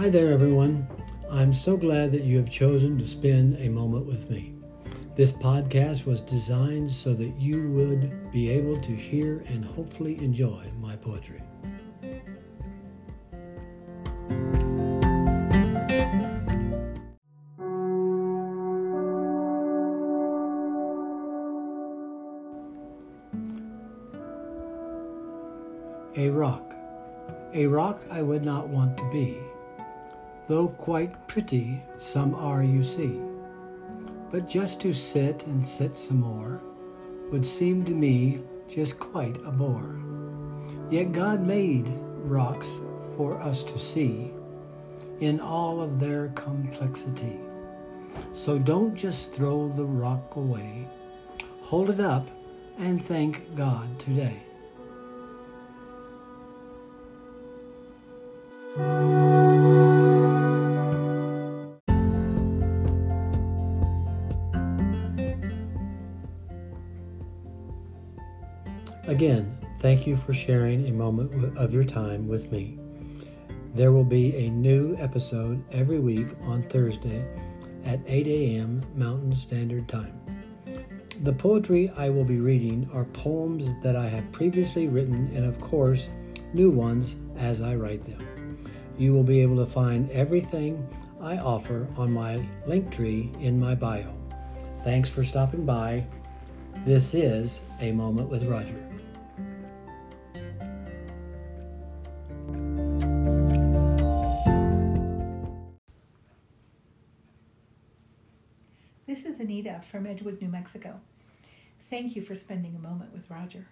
Hi there, everyone. I'm so glad that you have chosen to spend a moment with me. This podcast was designed so that you would be able to hear and hopefully enjoy my poetry. A rock. A rock I would not want to be, though quite pretty some are, you see. But just to sit and sit some more would seem to me just quite a bore. Yet God made rocks for us to see in all of their complexity. So don't just throw the rock away. Hold it up and thank God today. Again, thank you for sharing a moment of your time with me. There will be a new episode every week on Thursday at 8 a.m. Mountain Standard Time. The poetry I will be reading are poems that I have previously written and, of course, new ones as I write them. You will be able to find everything I offer on my Linktree in my bio. Thanks for stopping by. This is A Moment with Roger. This is Anita from Edgewood, New Mexico. Thank you for spending a moment with Roger.